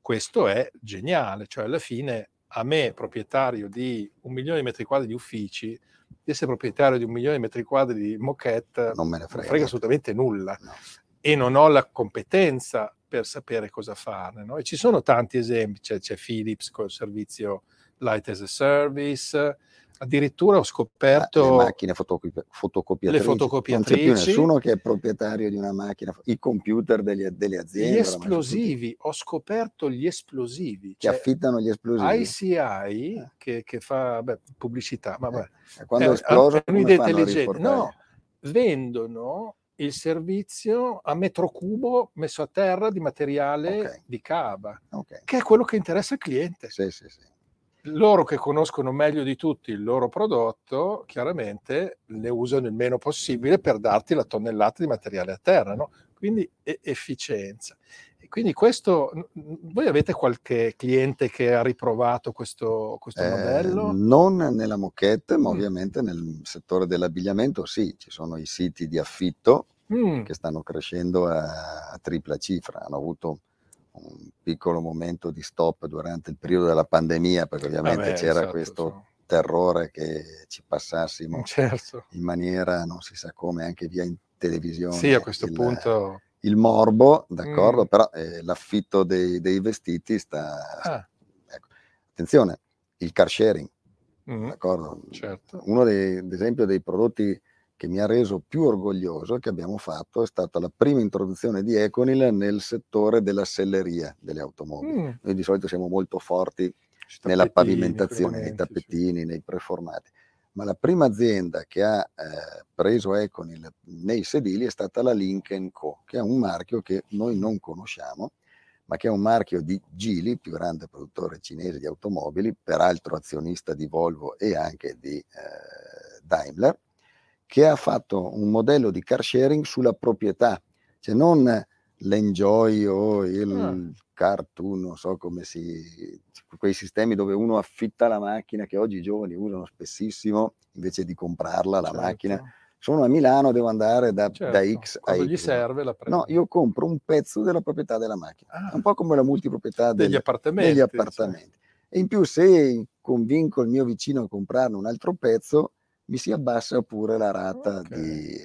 questo è geniale, cioè alla fine a me, proprietario di un milione di metri quadri di uffici, di essere proprietario di un milione di metri quadri di moquette non me ne frega, frega assolutamente nulla no. e non ho la competenza per sapere cosa fare. No? E ci sono tanti esempi, c'è, c'è Philips col servizio Light as a Service, addirittura ho scoperto... Le macchine fotocopi- fotocopiatrici. Le fotocopiatrici. Non c'è più nessuno che è proprietario di una macchina, i computer degli, delle aziende. Gli esplosivi, ho scoperto gli esplosivi. Che cioè, affittano gli esplosivi. ICI, eh. che, che, fa beh, pubblicità, ma beh, eh. Quando è, esploso, un'idea intelligente. No, vendono il servizio a metro cubo messo a terra di materiale okay. di cava, okay. che è quello che interessa al cliente. Sì, sì, sì loro che conoscono meglio di tutti il loro prodotto, chiaramente ne usano il meno possibile per darti la tonnellata di materiale a terra, no? quindi efficienza. E quindi questo, voi avete qualche cliente che ha riprovato questo, questo eh, modello? Non nella moquette, ma mm. ovviamente nel settore dell'abbigliamento sì, ci sono i siti di affitto mm. che stanno crescendo a, a tripla cifra, hanno avuto un piccolo momento di stop durante il periodo della pandemia, perché ovviamente Vabbè, c'era esatto, questo so. terrore che ci passassimo certo. in maniera non si sa come, anche via in televisione. Sì, a questo il, punto. Il morbo, d'accordo, mm. però eh, l'affitto dei, dei, vestiti sta... Ah. Ecco. Attenzione, il car sharing, mm. d'accordo? Certo. Uno dei, ad esempio dei prodotti che mi ha reso più orgoglioso che abbiamo fatto è stata la prima introduzione di Econil nel settore della selleria delle automobili. Mm. Noi di solito siamo molto forti nella pavimentazione, nei tappetini, sì. nei preformati, ma la prima azienda che ha eh, preso Econil nei sedili è stata la Lincoln Co., che è un marchio che noi non conosciamo, ma che è un marchio di Geely, più grande produttore cinese di automobili, peraltro azionista di Volvo e anche di eh, Daimler che ha fatto un modello di car sharing sulla proprietà, cioè non l'enjoy o il ah. cartoon, non so come si... quei sistemi dove uno affitta la macchina che oggi i giovani usano spessissimo invece di comprarla la certo. macchina. Sono a Milano, devo andare da, certo. da X a Y. gli serve la prendo. No, io compro un pezzo della proprietà della macchina, ah. un po' come la multiproprietà degli, del, appartamenti. Degli appartamenti. Cioè. E in più se convinco il mio vicino a comprarne un altro pezzo, mi si abbassa pure la rata okay. di,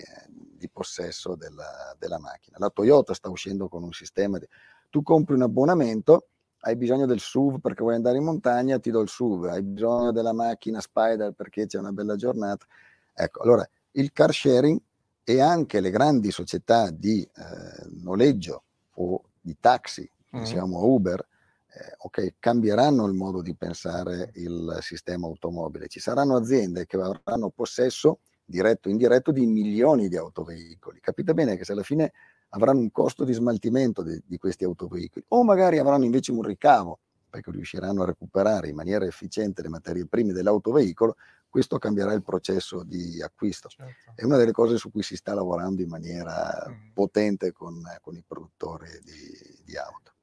di, possesso della, della, macchina. La Toyota sta uscendo con un sistema di... Tu compri un abbonamento, hai bisogno del SUV perché vuoi andare in montagna, ti do il SUV, hai bisogno della macchina Spider perché c'è una bella giornata. Ecco, allora il car sharing e anche le grandi società di eh, noleggio o di taxi, mm. a Uber, eh, ok, cambieranno il modo di pensare il sistema automobile. Ci saranno aziende che avranno possesso diretto o indiretto di milioni di autoveicoli. Capite bene che se alla fine avranno un costo di smaltimento di, di questi autoveicoli o magari avranno invece un ricavo perché riusciranno a recuperare in maniera efficiente le materie prime dell'autoveicolo, questo cambierà il processo di acquisto. Certo. È una delle cose su cui si sta lavorando in maniera mm. potente con, con, i produttori di, di auto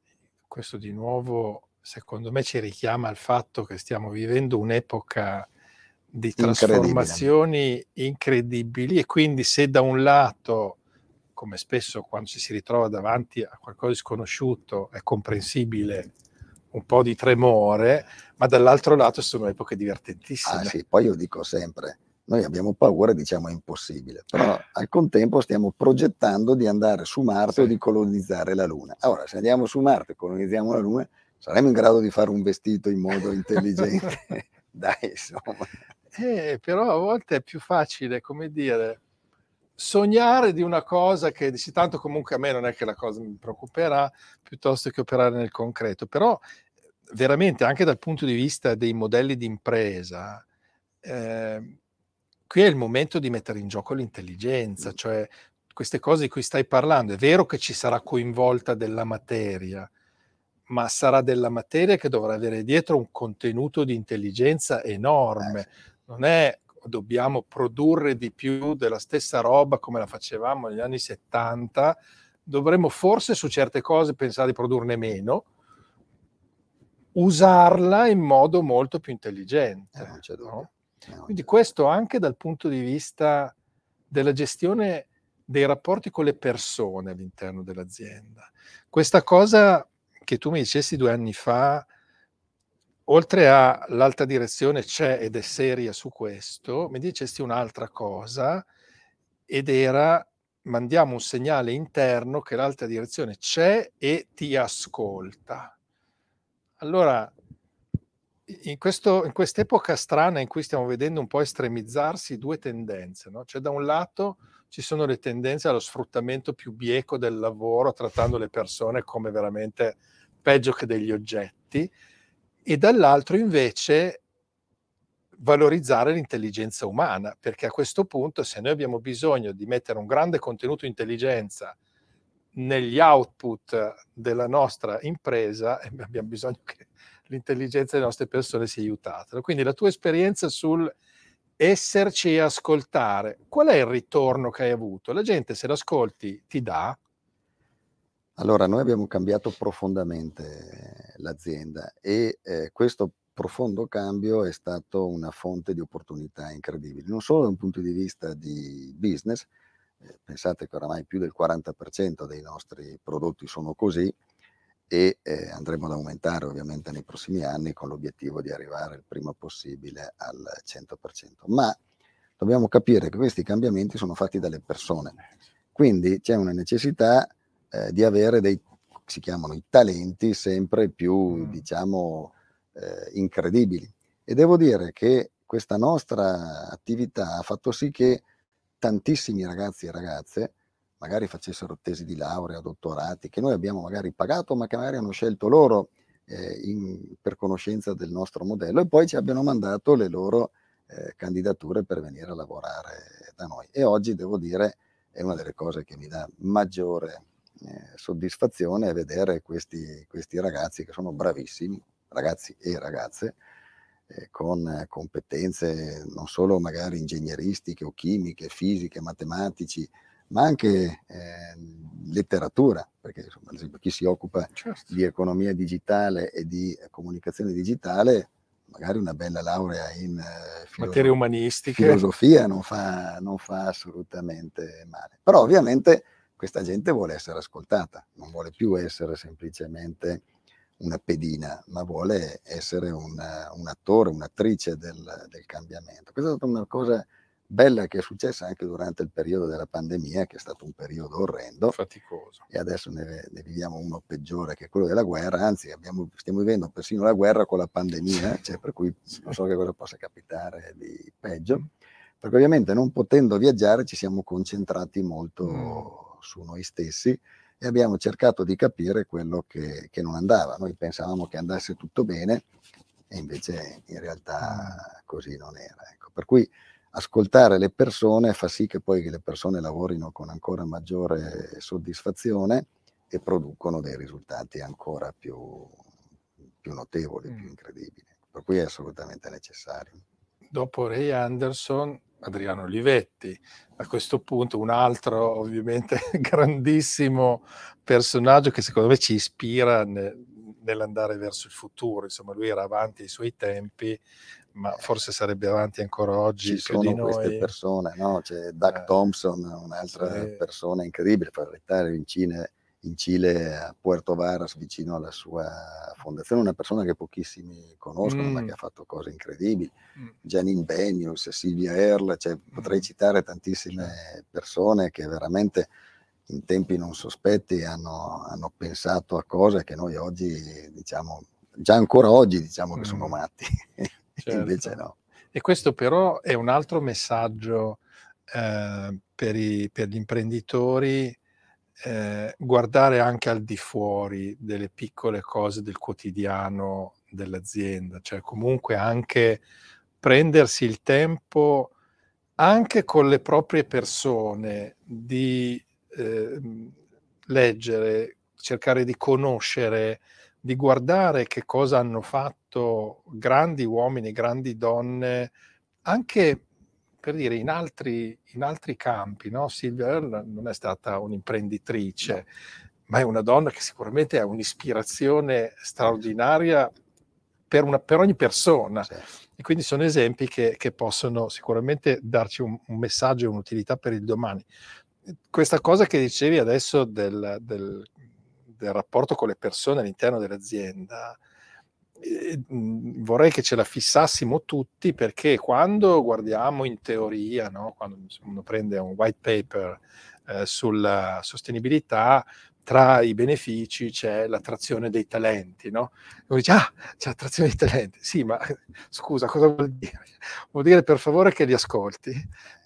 questo di nuovo secondo me ci richiama al fatto che stiamo vivendo un'epoca di trasformazioni incredibili e quindi se da un lato, come spesso quando ci si ritrova davanti a qualcosa di sconosciuto, è comprensibile un po' di tremore, ma dall'altro lato sono epoche divertentissime. Ah sì, poi io dico sempre, noi abbiamo paura diciamo è impossibile, però al contempo stiamo progettando di andare su Marte sì. o di colonizzare la Luna. Allora, se andiamo su Marte e colonizziamo la Luna, saremo in grado di fare un vestito in modo intelligente. Dai, insomma. Eh, però a volte è più facile, come dire, sognare di una cosa che dici tanto comunque a me non è che la cosa mi preoccuperà, piuttosto che operare nel concreto. Però veramente anche dal punto di vista dei modelli di impresa, eh, qui è il momento di mettere in gioco l'intelligenza, cioè queste cose di cui stai parlando. È vero che ci sarà coinvolta della materia, ma sarà della materia che dovrà avere dietro un contenuto di intelligenza enorme. Eh non è dobbiamo produrre di più della stessa roba come la facevamo negli anni 70, dovremmo forse su certe cose pensare di produrne meno, usarla in modo molto più intelligente. Eh, no? Quindi questo anche dal punto di vista della gestione dei rapporti con le persone all'interno dell'azienda. Questa cosa che tu mi dicessi due anni fa, oltre all'alta direzione c'è ed è seria su questo, mi dicesti un'altra cosa ed era mandiamo un segnale interno che l'alta direzione c'è e ti ascolta. Allora, in, questo, in quest'epoca strana in cui stiamo vedendo un po' estremizzarsi due tendenze, no? cioè da un lato ci sono le tendenze allo sfruttamento più bieco del lavoro, trattando le persone come veramente peggio che degli oggetti, e dall'altro invece valorizzare l'intelligenza umana, perché a questo punto se noi abbiamo bisogno di mettere un grande contenuto intelligenza negli output della nostra impresa, abbiamo bisogno che l'intelligenza delle nostre persone sia aiutata. Quindi la tua esperienza sul esserci e ascoltare, qual è il ritorno che hai avuto? La gente se l'ascolti ti dà? Allora, noi abbiamo cambiato profondamente l'azienda e eh, questo profondo cambio è stato una fonte di opportunità incredibili, non solo da un punto di vista di business, eh, pensate che oramai più del 40% dei nostri prodotti sono così, e eh, andremo ad aumentare ovviamente nei prossimi anni con l'obiettivo di arrivare il prima possibile al 100%. Ma dobbiamo capire che questi cambiamenti sono fatti dalle persone, quindi c'è una necessità eh, di avere dei, si chiamano i talenti, sempre più, mm. diciamo, eh, incredibili. E devo dire che questa nostra attività ha fatto sì che tantissimi ragazzi e ragazze magari facessero tesi di laurea, dottorati, che noi abbiamo magari pagato, ma che magari hanno scelto loro eh, in, per conoscenza del nostro modello e poi ci abbiano mandato le loro eh, candidature per venire a lavorare da noi. E oggi devo dire è una delle cose che mi dà maggiore eh, soddisfazione vedere questi, questi ragazzi che sono bravissimi, ragazzi e ragazze, eh, con competenze non solo magari ingegneristiche o chimiche, fisiche, matematici, ma anche eh, letteratura, perché insomma, ad esempio chi si occupa certo. di economia digitale e di comunicazione digitale, magari una bella laurea in eh, filo- umanistiche. filosofia non fa, non fa assolutamente male. Però ovviamente questa gente vuole essere ascoltata, non vuole più essere semplicemente una pedina, ma vuole essere un, un attore, un'attrice del, del cambiamento. Questa è stata una cosa bella che è successa anche durante il periodo della pandemia, che è stato un periodo orrendo. Faticoso. E adesso ne, ne viviamo uno peggiore che quello della guerra, anzi abbiamo, stiamo vivendo persino la guerra con la pandemia, cioè per cui non so che cosa possa capitare di peggio. Perché ovviamente non potendo viaggiare ci siamo concentrati molto mm. su noi stessi e abbiamo cercato di capire quello che, che non andava. Noi pensavamo che andasse tutto bene e invece in realtà così non era. Ecco. Per cui ascoltare le persone fa sì che poi le persone lavorino con ancora maggiore soddisfazione e producono dei risultati ancora più, più notevoli, mm. più incredibili. Per cui è assolutamente necessario. Dopo Ray Anderson, Adriano Olivetti, a questo punto un altro ovviamente grandissimo personaggio che secondo me ci ispira nel, nell'andare verso il futuro, insomma lui era avanti ai suoi tempi, ma forse sarebbe avanti ancora oggi. Ci sono queste persone, no? C'è Doug eh, Thompson, un'altra sì. persona incredibile, per restare in Cile, in Cile, a Puerto Varas, vicino alla sua fondazione, una persona che pochissimi conoscono, mm. ma che ha fatto cose incredibili. Mm. Janine Benius, Silvia Erl, cioè, mm. potrei citare tantissime persone che veramente in tempi non sospetti hanno, hanno pensato a cose che noi oggi diciamo già ancora oggi diciamo che sono mm. matti. Certo. invece no. E questo però è un altro messaggio eh, per, i, per, gli imprenditori, eh, guardare anche al di fuori delle piccole cose del quotidiano dell'azienda, cioè comunque anche prendersi il tempo anche con le proprie persone di eh, leggere, cercare di conoscere di guardare che cosa hanno fatto grandi uomini, grandi donne, anche per dire, in altri, in altri campi, no? Silvia non è stata un'imprenditrice, ma è una donna che sicuramente ha un'ispirazione straordinaria per, una, per ogni persona. Sì. E quindi sono esempi che, che possono sicuramente darci un, un, messaggio e un'utilità per il domani. Questa cosa che dicevi adesso del, del, del rapporto con le persone all'interno dell'azienda, vorrei che ce la fissassimo tutti perché quando guardiamo in teoria, no? quando uno prende un white paper eh, sulla sostenibilità, tra i benefici c'è l'attrazione dei talenti, no? Uno dice, ah, c'è l'attrazione dei talenti. Sì, ma scusa, cosa vuol dire? Vuol dire per favore che li ascolti,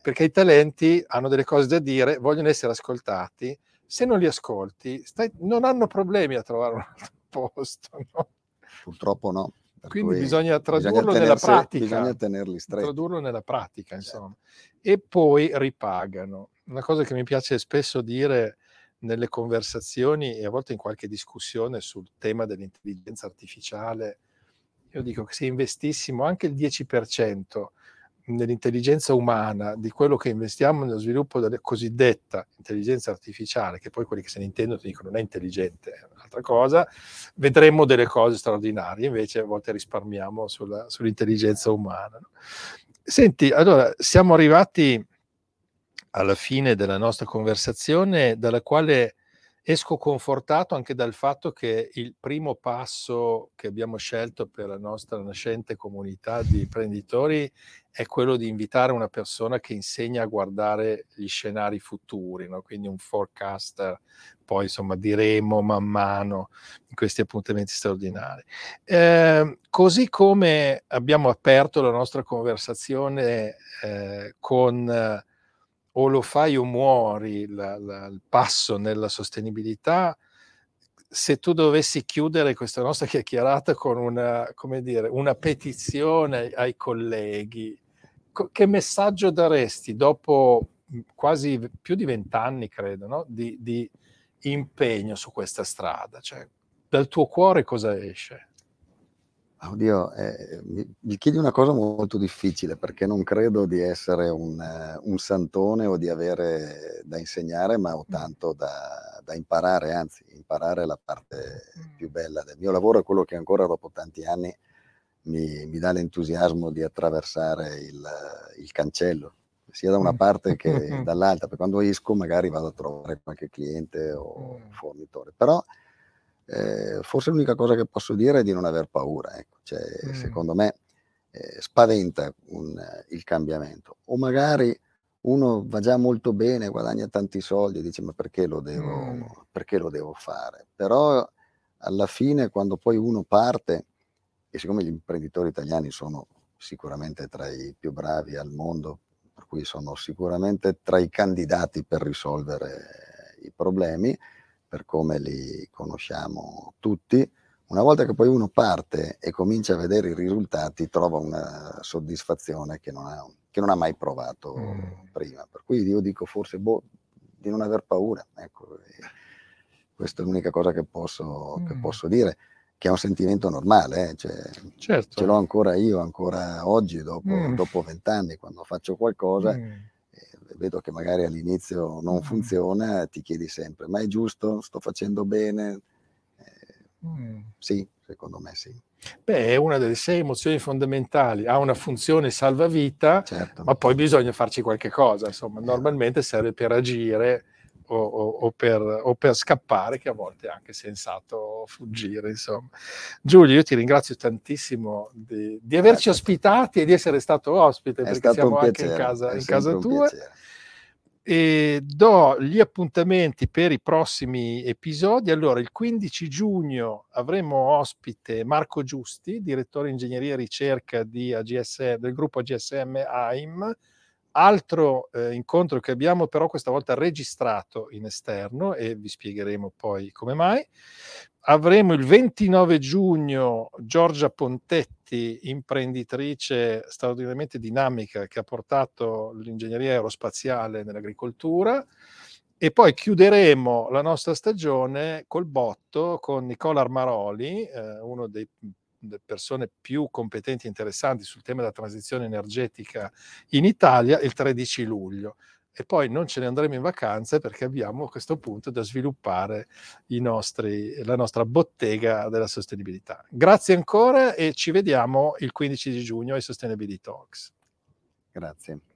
perché i talenti hanno delle cose da dire, vogliono essere ascoltati. Se non li ascolti, stai, non hanno problemi a trovare un altro posto, no? Purtroppo no. Quindi bisogna tradurlo bisogna nella pratica. Bisogna tenerli stretti. Tradurlo nella pratica, certo. insomma. E poi ripagano. Una cosa che mi piace spesso dire nelle conversazioni e a volte in qualche discussione sul tema dell'intelligenza artificiale, io dico che se investissimo anche il 10% nell'intelligenza umana, di quello che investiamo nello sviluppo della cosiddetta intelligenza artificiale, che poi quelli che se ne intendono ti dicono non è intelligente, è un'altra cosa, vedremo delle cose straordinarie, invece a volte risparmiamo sulla, sull'intelligenza umana. Senti, allora siamo arrivati alla fine della nostra conversazione, dalla quale esco confortato anche dal fatto che il primo passo che abbiamo scelto per la nostra nascente comunità di imprenditori è quello di invitare una persona che insegna a guardare gli scenari futuri, no? quindi un forecaster, poi insomma diremo man mano in questi appuntamenti straordinari. Eh, così come abbiamo aperto la nostra conversazione eh, con o lo fai o muori la, la, il passo nella sostenibilità, se tu dovessi chiudere questa nostra chiacchierata con una, dire, una petizione ai colleghi, co- che messaggio daresti dopo quasi più di vent'anni, credo, no? di, di, impegno su questa strada? Cioè, dal tuo cuore cosa esce? Oddio, eh, mi, mi, chiedi una cosa molto difficile perché non credo di essere un, uh, un santone o di avere da insegnare, ma ho tanto da, da, imparare, anzi imparare la parte più bella del mio lavoro è quello che ancora dopo tanti anni mi, mi dà l'entusiasmo di attraversare il, il, cancello, sia da una parte che dall'altra, perché quando esco magari vado a trovare qualche cliente o mm. fornitore, però eh, forse l'unica cosa che posso dire è di non aver paura. Ecco. Cioè, mm. Secondo me eh, spaventa un, il cambiamento. O magari uno va già molto bene, guadagna tanti soldi e dice ma perché lo devo, mm. perché lo devo fare? Però alla fine quando poi uno parte, e siccome gli imprenditori italiani sono sicuramente tra i più bravi al mondo, per cui sono sicuramente tra i candidati per risolvere i problemi, per come li conosciamo tutti, una volta che poi uno parte e comincia a vedere i risultati, trova una soddisfazione che non ha, che non ha mai provato mm. prima. Per cui io dico forse boh, di non aver paura. Ecco, questa è l'unica cosa che posso, mm. che posso, dire, che è un sentimento normale. Eh? Cioè, certo. Ce l'ho ancora io, ancora oggi, dopo mm. vent'anni, quando faccio qualcosa mm vedo che magari all'inizio non mm. funziona, ti chiedi sempre, ma è giusto? Sto facendo bene? Eh, mm. Sì, secondo me sì. Beh, è una delle sei emozioni fondamentali, ha una funzione salvavita, certo. ma poi bisogna farci qualche cosa, insomma, eh. normalmente serve per agire o, o, per, o, per, scappare, che a volte è anche sensato fuggire. Insomma. Giulio, io ti ringrazio tantissimo di, di averci ospitati e di essere stato ospite, è perché siamo anche in casa, in casa tua. E do gli appuntamenti per i prossimi episodi. Allora, il 15 giugno avremo ospite Marco Giusti, direttore ingegneria e ricerca AGS, del gruppo AGSM AIM Altro eh, incontro che abbiamo però questa volta registrato in esterno e vi spiegheremo poi come mai. Avremo il 29 giugno Giorgia Pontetti, imprenditrice straordinariamente dinamica che ha portato l'ingegneria aerospaziale nell'agricoltura. E poi chiuderemo la nostra stagione col botto con Nicola Armaroli, eh, uno dei persone più competenti e interessanti sul tema della transizione energetica in Italia il 13 luglio e poi non ce ne andremo in vacanze perché abbiamo a questo punto da sviluppare nostri, la nostra bottega della sostenibilità. Grazie ancora e ci vediamo il 15 di giugno ai Sustainability Talks. Grazie.